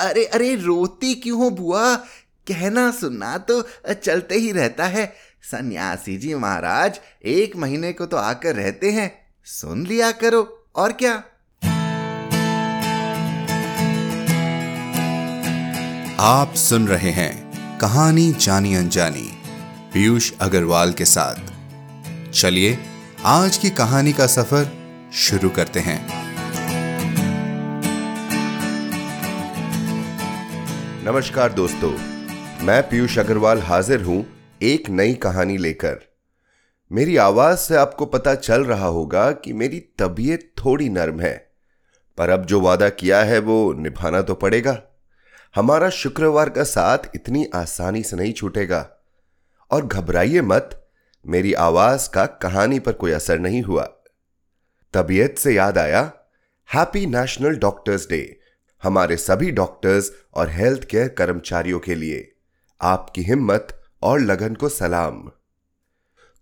अरे अरे, रोती क्यों हो बुआ? कहना सुनना तो चलते ही रहता है। सन्यासी जी महाराज, एक महीने को तो आकर रहते हैं। सुन लिया करो, और क्या? आप सुन रहे हैं कहानी जानी अनजानी, पीयूष अग्रवाल के साथ। चलिए, आज की कहानी का सफ़र शुरू करते हैं। नमस्कार दोस्तों, मैं पीयूष अग्रवाल हाजिर हूँ एक नई कहानी लेकर। मेरी आवाज़ से आपको पता चल रहा होगा कि मेरी तबीयत थोड़ी नर्म है, पर अब जो वादा किया है वो निभाना तो पड़ेगा। हमारा शुक्रवार का साथ इतनी आसानी से नहीं छूटेगा। और घबराइए मत, मेरी आवाज़ का कहानी पर कोई असर नहीं हुआ। तबीयत से याद आया, हैप्पी नेशनल डॉक्टर्स डे। हमारे सभी डॉक्टर्स और हेल्थ केयर कर्मचारियों के लिए। आपकी हिम्मत और लगन को सलाम।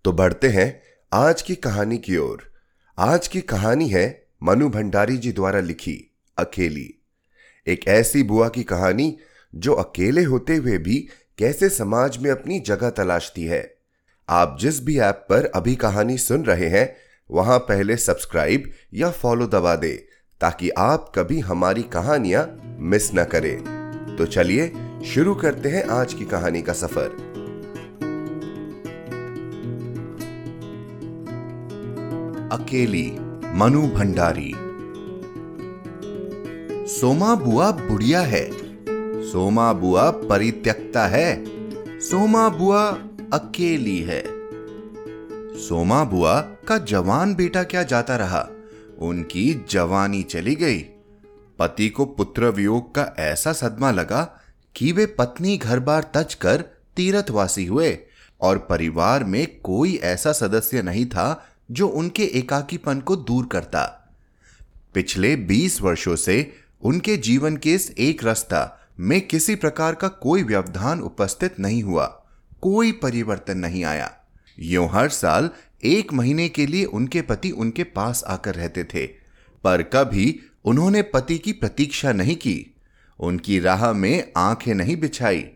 तो बढ़ते हैं आज की कहानी की ओर। आज की कहानी है मनु भंडारी जी द्वारा लिखी, अकेली। एक ऐसी बुआ की कहानी जो अकेले होते हुए भी कैसे समाज में अपनी जगह तलाशती है। आप जिस भी ऐप पर अभी कहानी सुन रहे हैं, वहाँ पहले सब्सक्राइब या फॉलो दबा दे। ताकि आप कभी हमारी कहानियाँ मिस न करें। तो चलिए, शुरू करते हैं आज की कहानी का सफ़र। अकेली, मनु भंडारी। सोमा बुआ बुढ़िया है। सोमा बुआ परित्यक्ता है। सोमा बुआ अकेली है। सोमा बुआ का जवान बेटा क्या जाता रहा? उनकी जवानी चली गई। पति को पुत्र वियोग का ऐसा सदमा लगा कि वे पत्नी घर बार तज कर तीर्थवासी हुए और परिवार में कोई ऐसा सदस्य नहीं था जो उनके एकाकीपन को दूर करता। पिछले बीस वर्षों से उनके जीवन के इस एक रास्ता में किसी प्रकार का कोई व्यवधान उपस्थित नहीं हुआ, कोई परिवर्तन नहीं आया। यो हर साल एक महीने के लिए उनके पति उनके पास आकर रहते थे, पर कभी उन्होंने पति की प्रतीक्षा नहीं की। उनकी राह में आँखें नहीं बिछाई।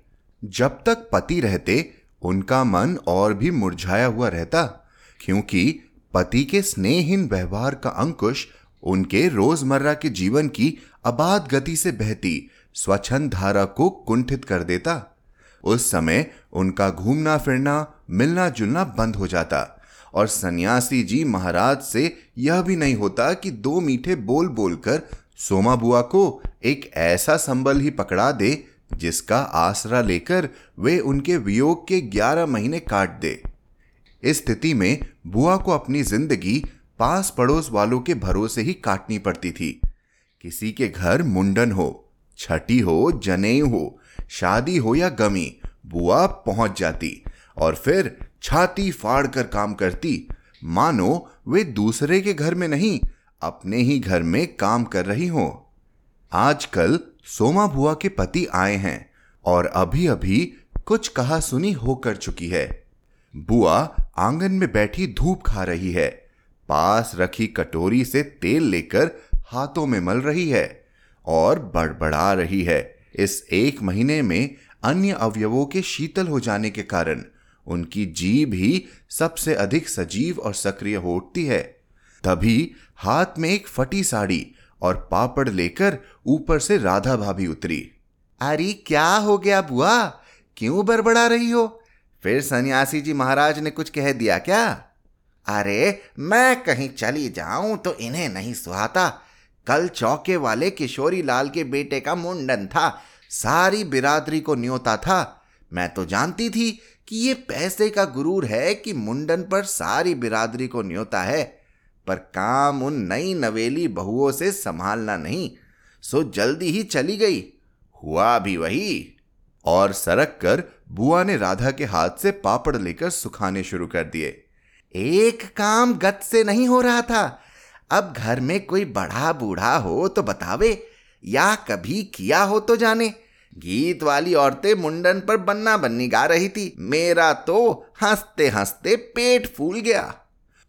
जब तक पति रहते, उनका मन और भी मुरझाया हुआ रहता, क्योंकि पति के स्नेहहीन व्यवहार का अंकुश उनके रोज़मर्रा के जीवन की अबाध गति से बहती, स्वच्छंद धारा को कुंठित कर देता। उस समय उनका घूमना फिरना मिलना जुलना बंद हो जाता। और सन्यासी जी महाराज से यह भी नहीं होता कि दो मीठे बोल बोलकर सोमा बुआ को एक ऐसा संबल ही पकड़ा दे जिसका आसरा लेकर वे उनके वियोग के ग्यारह महीने काट दे। इस स्थिति में बुआ को अपनी ज़िंदगी पास पड़ोस वालों के भरोसे ही काटनी पड़ती थी। किसी के घर मुंडन हो, छठी हो, जनेऊ हो, शादी हो या गमी, बुआ पहुँच जाती और फिर छाती फाड़ कर काम करती। मानो, वे दूसरे के घर में नहीं, अपने ही घर में काम कर रही हो। आजकल सोमा बुआ के पति आए हैं और अभी अभी कुछ कहा सुनी होकर चुकी है। बुआ आँगन में बैठी धूप खा रही है। पास रखी कटोरी से तेल लेकर हाथों में मल रही है और बड़बड़ा रही है। इस एक महीने में अन्य अवयवों के शीतल हो जाने के कारण उनकी जीभ ही सबसे अधिक सजीव और सक्रिय हो उठती है। तभी हाथ में एक फटी साड़ी और पापड़ लेकर ऊपर से राधा भाभी उतरी। अरे, क्या हो गया बुआ? क्यों बड़बड़ा रही हो? फिर सन्यासी जी महाराज ने कुछ कह दिया क्या? अरे, मैं कहीं चली जाऊँ तो इन्हें नहीं सुहाता। कल चौके वाले किशोरी लाल के बेटे का मुंडन था। सारी बिरादरी को न्योता था। मैं तो जानती थी कि ये पैसे का गुरूर है कि मुंडन पर सारी बिरादरी को न्योता है, पर काम उन नई नवेली बहुओं से संभालना नहीं, सो जल्दी ही चली गई। हुआ भी वही। और सरक कर बुआ ने राधा के हाथ से पापड़ लेकर सुखाने शुरू कर दिए। एक काम गत से नहीं हो रहा था। अब घर में कोई बड़ा बूढ़ा हो तो बतावे, या कभी किया हो तो जाने। गीत वाली औरतें मुंडन पर बन्ना बन्नी गा रही थी। मेरा तो हँसते हँसते पेट फूल गया।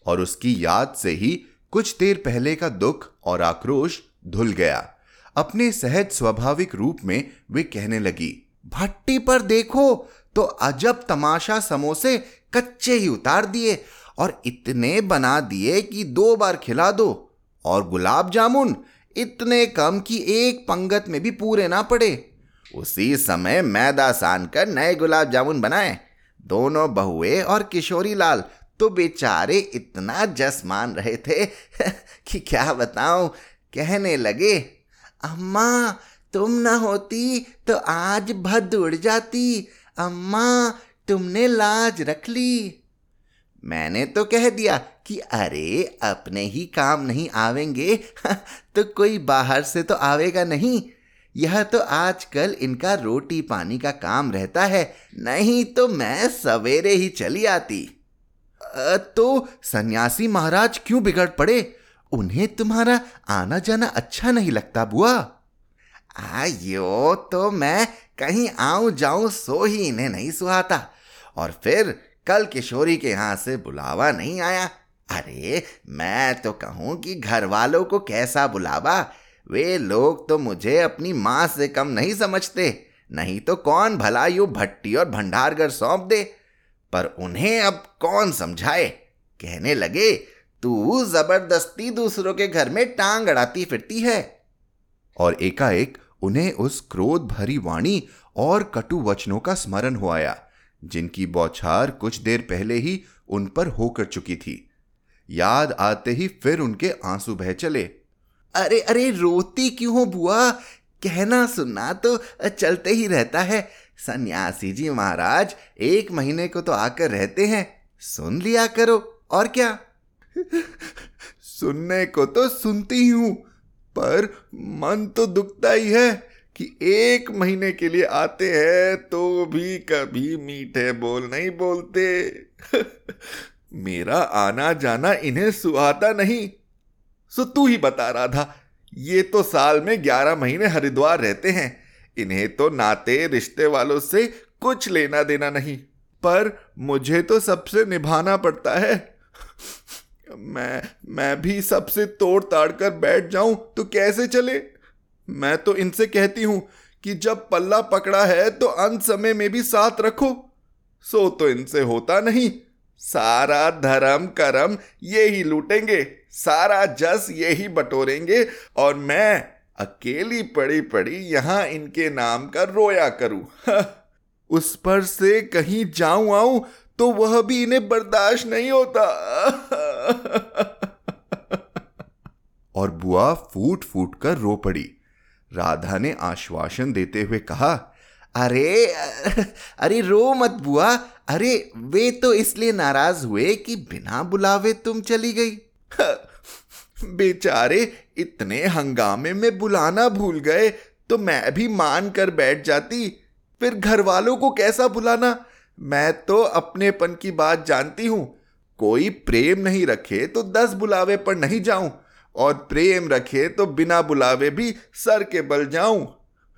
और उसकी याद से ही कुछ देर पहले का दुख और आक्रोश धुल गया। अपने सहज स्वाभाविक रूप में वे कहने लगी, भट्टी पर देखो तो अजब तमाशा समोसे कच्चे ही उतार दिए और इतने बना दिए कि दो बार खिला दो। और गुलाब जामुन, इतने कम कि एक पंगत में भी पूरे ना पड़े। उसी समय मैदा सान कर नए गुलाब जामुन बनाए। दोनों बहुए और किशोरी लाल तो बेचारे इतना जस मान रहे थे कि क्या बताऊँ, कहने लगे, अम्मा, तुम ना होती तो आज भद उड़ जाती। अम्मा, तुमने लाज रख ली। मैंने तो कह दिया कि, अरे, अपने ही काम नहीं आवेंगे तो कोई बाहर से तो आवेगा नहीं। यह तो आजकल इनका रोटी पानी का काम रहता है, नहीं तो मैं सवेरे ही चली आती। तो सन्यासी महाराज क्यों बिगड़ पड़े? उन्हें तुम्हारा आना जाना अच्छा नहीं लगता, बुआ? आयो तो मैं कहीं आऊँ जाऊँ सो ही इन्हें नहीं सुहाता। और फिर कल किशोरी के यहाँ से बुलावा नहीं आया। अरे, मैं तो कहूँ कि घर वालों को कैसा बुलावा? वे लोग तो मुझे अपनी माँ से कम नहीं समझते। नहीं तो कौन भला यू भट्टी और भंडारगर सौंप दे? पर उन्हें अब कौन समझाए? कहने लगे, तू ज़बरदस्ती दूसरों के घर में टांग अड़ाती फिरती है। और एकाएक उन्हें उस क्रोध भरी वाणी और कटु वचनों का स्मरण हो आया, जिनकी बौछार कुछ देर पहले ही उन पर होकर चुकी थी। याद आते ही फिर उनके आँसू बह चले। अरे अरे, रोती क्यों हो बुआ? कहना सुनना तो चलते ही रहता है। सन्यासी जी महाराज, एक महीने को तो आकर रहते हैं। सुन लिया करो, और क्या? सुनने को तो सुनती ही पर मन तो दुखता ही है कि एक महीने के लिए आते हैं तो भी कभी मीठे बोल नहीं बोलते। मेरा आना जाना इन्हें सुहाता नहीं। सो तू ही बता रहा था ये तो साल में ग्यारह महीने हरिद्वार रहते हैं। इन्हें तो नाते, रिश्ते वालों से कुछ लेना देना नहीं। पर मुझे तो सबसे निभाना पड़ता है। मैं मैं भी सबसे तोड़ ताड़ कर बैठ जाऊँ तो कैसे चले? मैं तो इनसे कहती हूँ कि जब पल्ला पकड़ा है तो अंत समय में भी साथ रखो। सो तो इनसे होता नहीं। सारा धर्म करम ये ही लूटेंगे, सारा जस ये ही बटोरेंगे और मैं अकेली पड़ी पड़ी यहाँ इनके नाम का रोया करूँ। उस पर से कहीं जाऊँ आऊँ तो वह भी इन्हें बर्दाश्त नहीं होता। और बुआ फूट फूट कर रो पड़ी। राधा ने आश्वासन देते हुए कहा, अरे अरे रो मत बुआ अरे, वे तो इसलिए नाराज़ हुए कि बिना बुलावे तुम चली गई। बेचारे, इतने हंगामे में बुलाना भूल गए तो मैं भी मान कर बैठ जाती। फिर घर वालों को कैसा बुलाना? मैं तो अपनेपन की बात जानती हूँ। कोई प्रेम नहीं रखे तो दस बुलावे पर नहीं जाऊँ, और प्रेम रखे तो बिना बुलावे भी सर के बल जाऊँ।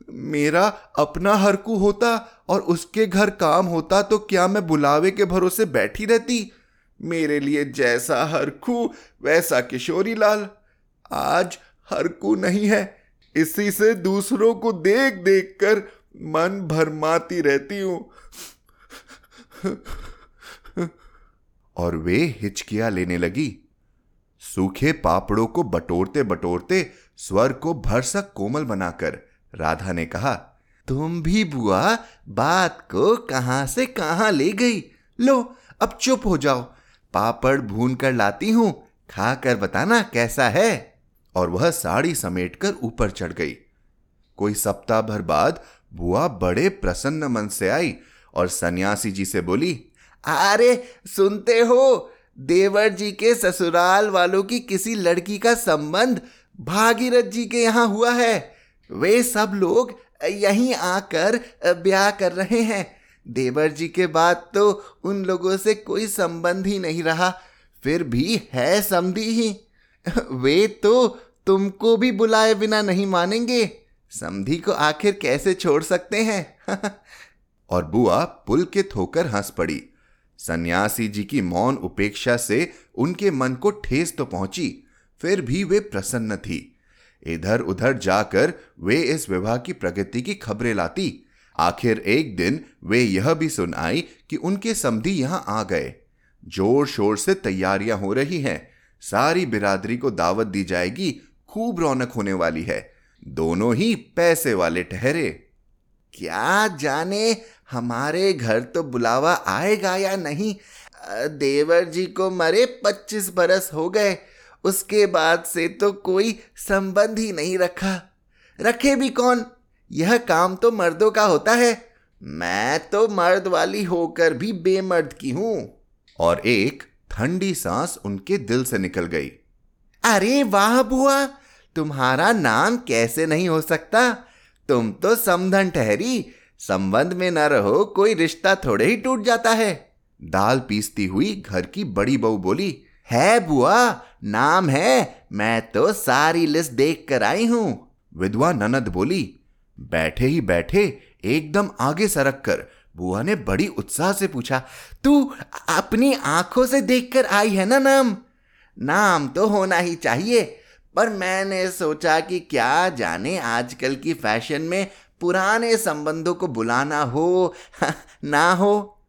मेरा अपना हरकू होता और उसके घर काम होता तो क्या मैं बुलावे के भरोसे बैठी रहती? मेरे लिए जैसा हरकू वैसा किशोरी लाल। आज हरकू नहीं है, इसी से दूसरों को देख देख कर मन भरमाती रहती हूँ। और वे हिचकिया लेने लगी। सूखे पापड़ों को बटोरते बटोरते स्वर को भरसक कोमल बनाकर राधा ने कहा, तुम भी बुआ बात को कहाँ से कहाँ ले गई? लो, अब चुप हो जाओ। पापड़ भून कर लाती हूँ, खाकर बताना कैसा है? और वह साड़ी समेटकर ऊपर चढ़ गई। कोई सप्ताह भर बाद बुआ बड़े प्रसन्न मन से आई और सन्यासी जी से बोली, अरे, सुनते हो? देवर जी के ससुराल वालों की किसी लड़की का संबंध भागीरथ जी के यहाँ हुआ है। वे सब लोग यहीं आकर ब्याह कर रहे हैं। देवर जी के बाद तो उन लोगों से कोई संबंध ही नहीं रहा, फिर भी है समझी ही। वे तो तुमको भी बुलाए बिना नहीं मानेंगे। समधी को आखिर कैसे छोड़ सकते हैं? और बुआ पुलकित होकर हंस पड़ी। सन्यासी जी की मौन उपेक्षा से उनके मन को ठेस तो पहुँची, फिर भी वे प्रसन्न थी। इधर उधर जाकर वे इस विवाह की प्रगति की खबरें लाती। आखिर एक दिन वे यह भी सुन आई कि उनके समधी यहाँ आ गए। ज़ोर शोर से तैयारियाँ हो रही हैं। सारी बिरादरी को दावत दी जाएगी, खूब रौनक होने वाली है। दोनों ही पैसे वाले ठहरे। क्या जाने, हमारे घर तो बुलावा आएगा या नहीं? देवर जी को मरे पच्चीस बरस हो गए। उसके बाद से तो कोई संबंध ही नहीं रखा। रखे भी कौन? यह काम तो मर्दों का होता है। मैं तो मर्द वाली होकर भी बेमर्द की हूँ। और एक ठंडी सांस उनके दिल से निकल गई। अरे वाह बुआ, तुम्हारा नाम कैसे नहीं हो सकता? तुम तो समधन ठहरी, संबंध में न रहो, कोई रिश्ता थोड़े ही टूट जाता है। दाल पीसती हुई घर की बड़ी बहू बोली है बुआ, नाम है। मैं तो सारी लिस्ट देख कर आई हूँ। विधवा ननद बोली, बैठे ही बैठे, एकदम आगे सरक कर। बुआ ने बड़ी उत्साह से पूछा, तू अपनी आँखों से देखकर आई है ना नाम? नाम तो होना ही चाहिए, पर मैंने सोचा कि क्या जाने आजकल की फ़ैशन में पुराने संबंधों को बुलाना हो, ना हो।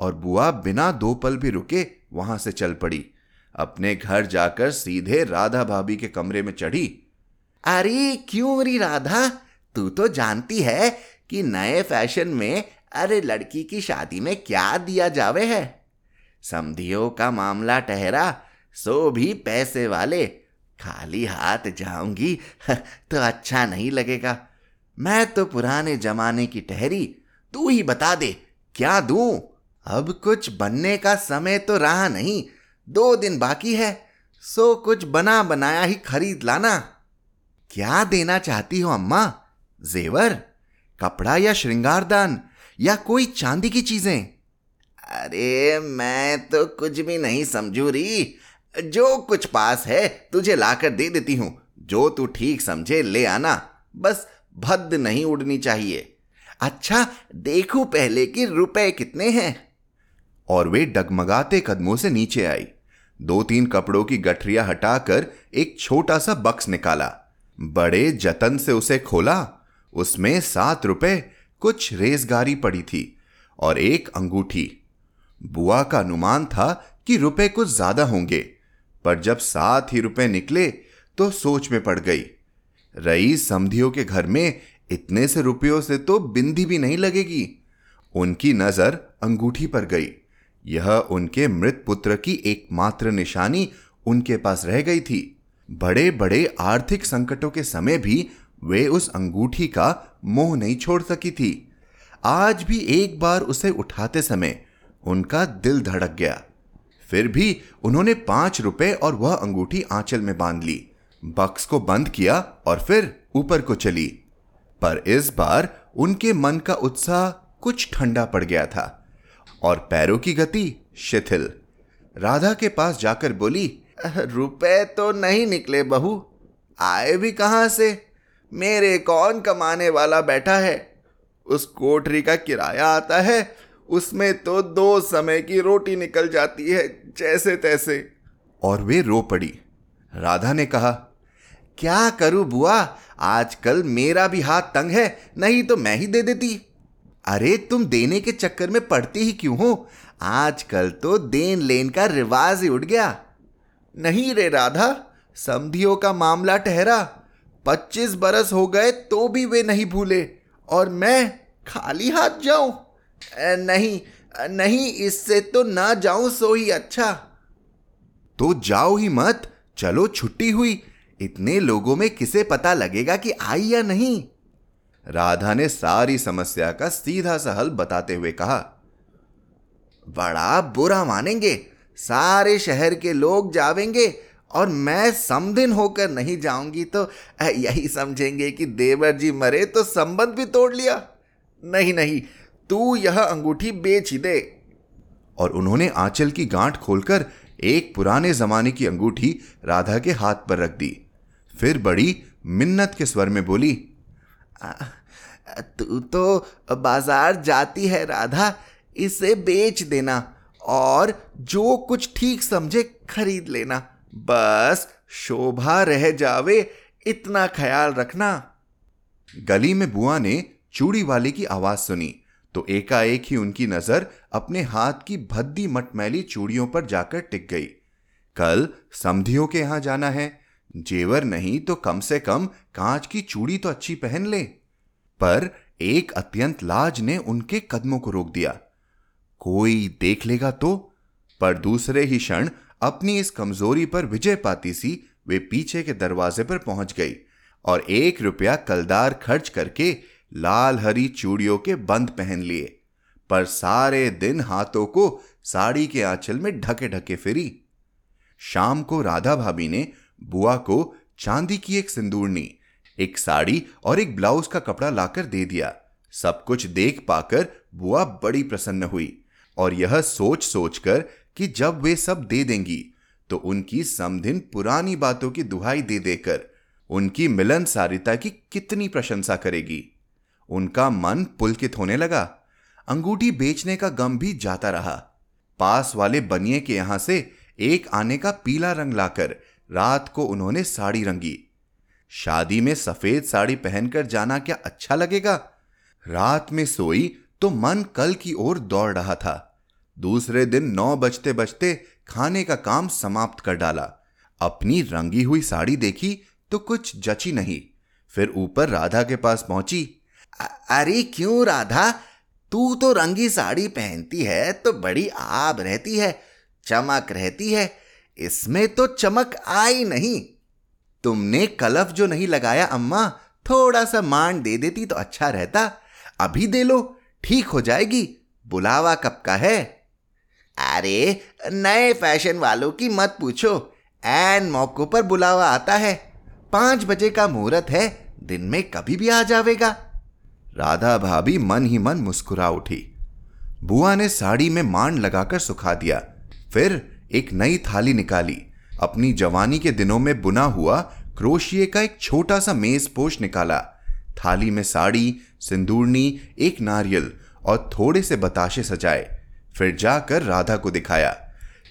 और बुआ बिना दो पल भी रुके वहाँ से चल पड़ी। अपने घर जाकर सीधे राधा भाभी के कमरे में चढ़ी। अरे, क्यों री राधा? तू तो जानती है कि नए फ़ैशन में, अरे, लड़की की शादी में क्या दिया जावे है। समधियों का मामला ठहरा, सो भी पैसे वाले। खाली हाथ जाऊँगी तो अच्छा नहीं लगेगा। मैं तो पुराने जमाने की ठहरी, तू ही बता दे, क्या दूँ? अब कुछ बनने का समय तो रहा नहीं। दो दिन बाकी है, सो कुछ बना बनाया ही खरीद लाना। क्या देना चाहती हो अम्मा? जेवर, कपड़ा या श्रृंगारदान, या कोई चांदी की चीज़ें? अरे मैं तो कुछ भी नहीं समझू री। जो कुछ पास है, तुझे लाकर दे देती हूँ। जो तू ठीक समझे, ले आना। बस भद्द नहीं उड़नी चाहिए। अच्छा देखू पहले कि रुपए कितने हैं। और वे डगमगाते कदमों से नीचे आई। दो तीन कपड़ों की गठरिया हटाकर एक छोटा सा बक्स निकाला। बड़े जतन से उसे खोला। उसमें सात रुपए, कुछ रेजगारी पड़ी थी और एक अंगूठी। बुआ का अनुमान था कि रुपए कुछ ज़्यादा होंगे, पर जब सात ही रुपए निकले तो सोच में पड़ गई। रई समधियों के घर में इतने से रुपयों से तो बिंदी भी नहीं लगेगी। उनकी नज़र अंगूठी पर गई। यह उनके मृत पुत्र की एकमात्र निशानी उनके पास रह गई थी। बड़े बड़े आर्थिक संकटों के समय भी वे उस अंगूठी का मोह नहीं छोड़ सकी थी। आज भी एक बार उसे उठाते समय उनका दिल धड़क गया। फिर भी उन्होंने पाँच रुपए और वह अंगूठी आंचल में बाँध ली। बक्स को बंद किया और फिर ऊपर को चली। पर इस बार उनके मन का उत्साह कुछ ठंडा पड़ गया था। और पैरों की गति शिथिल। राधा के पास जाकर बोली रुपए तो नहीं निकले बहू। आए भी कहाँ से? मेरे कौन कमाने वाला बैठा है? उस कोठरी का किराया आता है, उसमें तो दो समय की रोटी निकल जाती है जैसे तैसे और वे रो पड़ी। राधा ने कहा, क्या करूँ बुआ? आजकल मेरा भी हाथ तंग है, नहीं तो मैं ही दे देती। अरे, तुम देने के चक्कर में पड़ती ही क्यों हो? आजकल तो देन लेन का रिवाज ही उठ गया। नहीं रे राधा, समधियों का मामला ठहरा। पच्चीस बरस हो गए तो भी वे नहीं भूले, और मैं खाली हाथ जाऊँ? नहीं नहीं, इससे तो ना जाऊँ सो ही अच्छा। तो जाओ ही मत, चलो छुट्टी हुई। इतने लोगों में किसे पता लगेगा कि आई या नहीं? राधा ने सारी समस्या का सीधा सा हल बताते हुए कहा, बड़ा बुरा मानेंगे, सारे शहर के लोग जावेंगे और मैं समदिन होकर नहीं जाऊँगी तो यही समझेंगे कि देवर जी मरे तो संबंध भी तोड़ लिया। नहीं नहीं, तू यह अंगूठी बेच ही दे। और उन्होंने आंचल की गांठ खोलकर एक पुराने जमाने की अंगूठी राधा के हाथ पर रख दी। फिर बड़ी मिन्नत के स्वर में बोली तू तो बाज़ार जाती है, राधा। इसे बेच देना और जो कुछ ठीक समझे खरीद लेना। बस शोभा रह जावे, इतना ख्याल रखना। गली में बुआ ने चूड़ी वाले की आवाज़ सुनी तो एकाएक ही उनकी नज़र अपने हाथ की भद्दी मटमैली चूड़ियों पर जाकर टिक गई। कल समधियों के यहाँ जाना है। जेवर नहीं तो कम से कम कांच की चूड़ी तो अच्छी पहन ले। पर एक अत्यंत लाज ने उनके कदमों को रोक दिया। कोई देख लेगा तो पर दूसरे ही क्षण अपनी इस कमज़ोरी पर विजय पाती सी, वे पीछे के दरवाजे पर पहुँच गई और एक रुपया कलदार खर्च करके लाल हरी चूड़ियों के बंद पहन लिए, पर सारे दिन हाथों को साड़ी के आंचल में ढके ढके फिरी। शाम को राधा भाभी ने बुआ को चांदी की एक सिंदूरनी एक साड़ी और एक ब्लाउज का कपड़ा लाकर दे दिया। सब कुछ देख पाकर बुआ बड़ी प्रसन्न हुई और यह सोच सोचकर कि जब वे सब दे देंगी तो उनकी समधिन पुरानी बातों की दुहाई दे देकर उनकी मिलन सारिता की कितनी प्रशंसा करेगी। उनका मन पुलकित होने लगा। अंगूठी बेचने का गम भी जाता रहा। पास वाले बनिए के यहाँ से एक आने का पीला रंग लाकर रात को उन्होंने साड़ी रंगी। शादी में सफ़ेद साड़ी पहनकर जाना क्या अच्छा लगेगा? रात में सोई तो मन कल की ओर दौड़ रहा था। दूसरे दिन नौ बजते बजते खाने का काम समाप्त कर डाला। अपनी रंगी हुई साड़ी देखी तो कुछ जची नहीं। फिर ऊपर राधा के पास पहुँची। अरे क्यों राधा? तू तो रंगी साड़ी पहनती है तो बड़ी आब रहती है, चमक रहती है। इसमें तो चमक आई नहीं। तुमने कलफ जो नहीं लगाया, अम्मा, थोड़ा सा मान दे देती तो अच्छा रहता। अभी दे लो, ठीक हो जाएगी, बुलावा कब का है? अरे, नए फ़ैशन वालों की मत पूछो एन मौकों पर बुलावा आता है। पाँच बजे का मुहूर्त है, दिन में कभी भी आ जाएगा राधा भाभी मन ही मन मुस्कुरा उठी। बुआ ने साड़ी में मान लगाकर सुखा दिया। फिर एक नई थाली निकाली। अपनी जवानी के दिनों में बुना हुआ क्रोशिए का एक छोटा सा मेज पोष निकाला। थाली में साड़ी, सिंदूरनी, एक नारियल और थोड़े से बताशे सजाए। फिर जाकर राधा को दिखाया।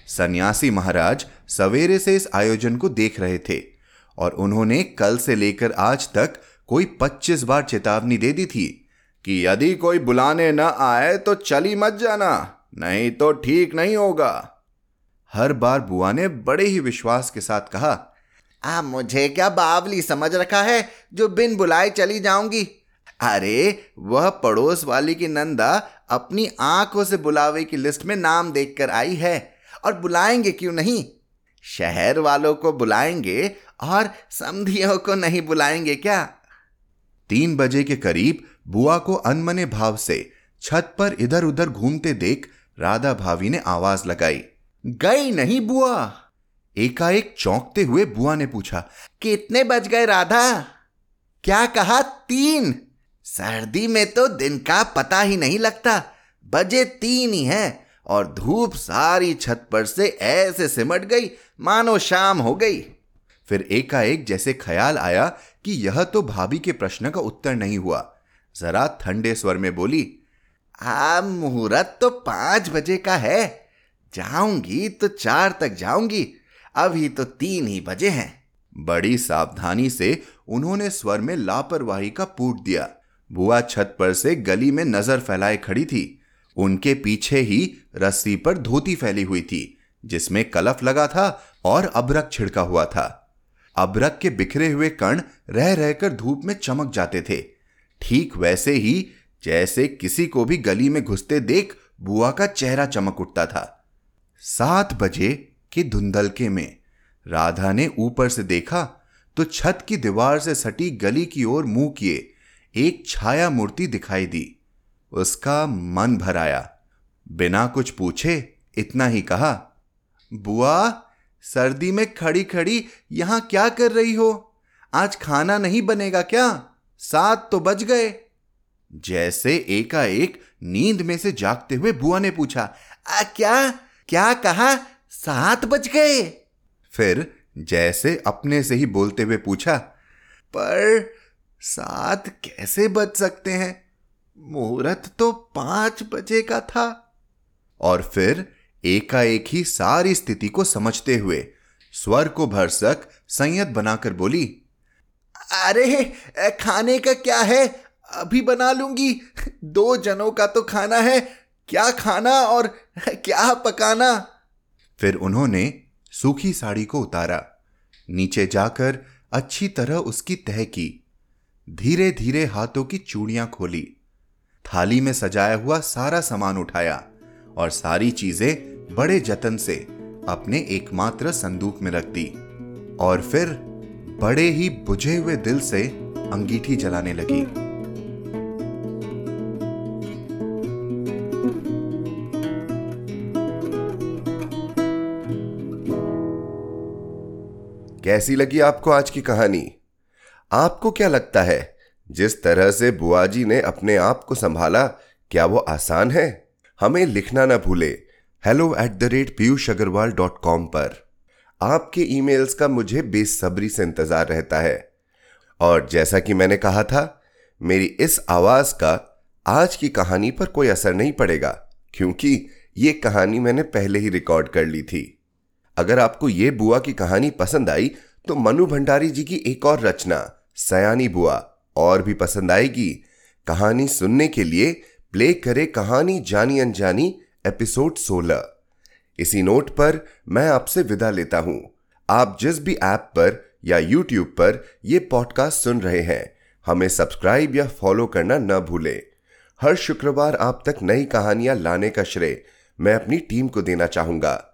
सन्यासी महाराज सवेरे से इस आयोजन को देख रहे थे और उन्होंने कल से लेकर आज तक कोई पच्चीस बार चेतावनी दे दी थी कि यदि कोई बुलाने न आए तो चली मत जाना, नहीं तो ठीक नहीं होगा। हर बार बुआ ने बड़े ही विश्वास के साथ कहा, आ, मुझे क्या बावली समझ रखा है जो बिन बुलाए चली जाऊँगी? अरे, वह पड़ोस वाली की नंदा अपनी आँखों से बुलावे की लिस्ट में नाम देखकर आई है, और बुलाएँगे क्यों नहीं? शहर वालों को बुलाएँगे और समधियों को नहीं बुलाएँगे क्या? तीन बजे के करीब बुआ को अनमने भाव से छत पर इधर उधर घूमते देख राधा भाभी ने आवाज़ लगाई। गई नहीं बुआ। एकाएक चौंकते हुए बुआ ने पूछा, कितने बज गए राधा? क्या कहा तीन? सर्दी में तो दिन का पता ही नहीं लगता। बजे तीन ही है और धूप सारी छत पर से ऐसे सिमट गई, मानो शाम हो गई। फिर एकाएक जैसे ख्याल आया कि यह तो भाभी के प्रश्न का उत्तर नहीं हुआ। जरा ठंडे स्वर में बोली, आ, मुहूर्त तो पाँच बजे का है। जाऊँगी तो चार तक जाऊँगी। अभी तो तीन ही बजे हैं। बड़ी सावधानी से उन्होंने स्वर में लापरवाही का पूट दिया। बुआ छत पर से गली में नज़र फैलाए खड़ी थी। उनके पीछे ही रस्सी पर धोती फैली हुई थी, जिसमें कलफ लगा था और अबरक छिड़का हुआ था। अबरक के बिखरे हुए कण रह रहकर धूप में चमक जाते थे। ठीक वैसे ही, जैसे किसी को भी गली में घुसते देख बुआ का चेहरा चमक उठता था। सात बजे के धुंधलके में राधा ने ऊपर से देखा तो छत की दीवार से सटी गली की ओर मुँह किए एक छाया मूर्ति दिखाई दी। उसका मन भर आया। बिना कुछ पूछे इतना ही कहा बुआ सर्दी में खड़ी खड़ी यहाँ क्या कर रही हो? आज खाना नहीं बनेगा क्या? सात तो बज गए। जैसे एकाएक नींद में से जागते हुए बुआ ने पूछा आ, क्या? क्या कहा? सात बज गए। फिर जैसे अपने से ही बोलते हुए पूछा पर सात कैसे बज सकते हैं? मुहूर्त तो पाँच बजे का था। और फिर एकाएक ही सारी स्थिति को समझते हुए स्वर को भरसक संयत बनाकर बोली अरे खाने का क्या है? अभी बना लूँगी। दो जनों का तो खाना है। क्या खाना और क्या पकाना? फिर उन्होंने सूखी साड़ी को उतारा। नीचे जाकर अच्छी तरह उसकी तह की। धीरे धीरे हाथों की चूड़ियाँ खोली। थाली में सजाया हुआ सारा सामान उठाया और सारी चीज़ें बड़े जतन से अपने एकमात्र संदूक में रख दी और फिर बड़े ही बुझे हुए दिल से अंगीठी जलाने लगी। कैसी लगी आपको आज की कहानी? आपको क्या लगता है, जिस तरह से बुआ जी ने अपने आप को संभाला, क्या वो आसान है? हमें लिखना ना भूले। Hello at the rate Piyush Agrawal dot com पर। आपके ईमेल्स का मुझे बेसब्री से इंतज़ार रहता है। और जैसा कि मैंने कहा था, मेरी इस आवाज़ का आज की कहानी पर कोई असर नहीं पड़ेगा, क्योंकि ये कहानी मैंने पहले ही रिकॉर्ड कर ली थी। अगर आपको ये बुआ की कहानी पसंद आई तो मनु भंडारी जी की एक और रचना, सयानी बुआ, और भी पसंद आएगी। कहानी सुनने के लिए प्ले करे कहानी जानी अनजानी, एपिसोड 16 इसी नोट पर मैं आपसे विदा लेता हूँ। आप जिस भी ऐप पर या यूट्यूब पर यह पॉडकास्ट सुन रहे हैं, हमें सब्सक्राइब या फॉलो करना न भूलें। हर शुक्रवार आप तक नई कहानियाँ लाने का श्रेय मैं अपनी टीम को देना चाहूँगा।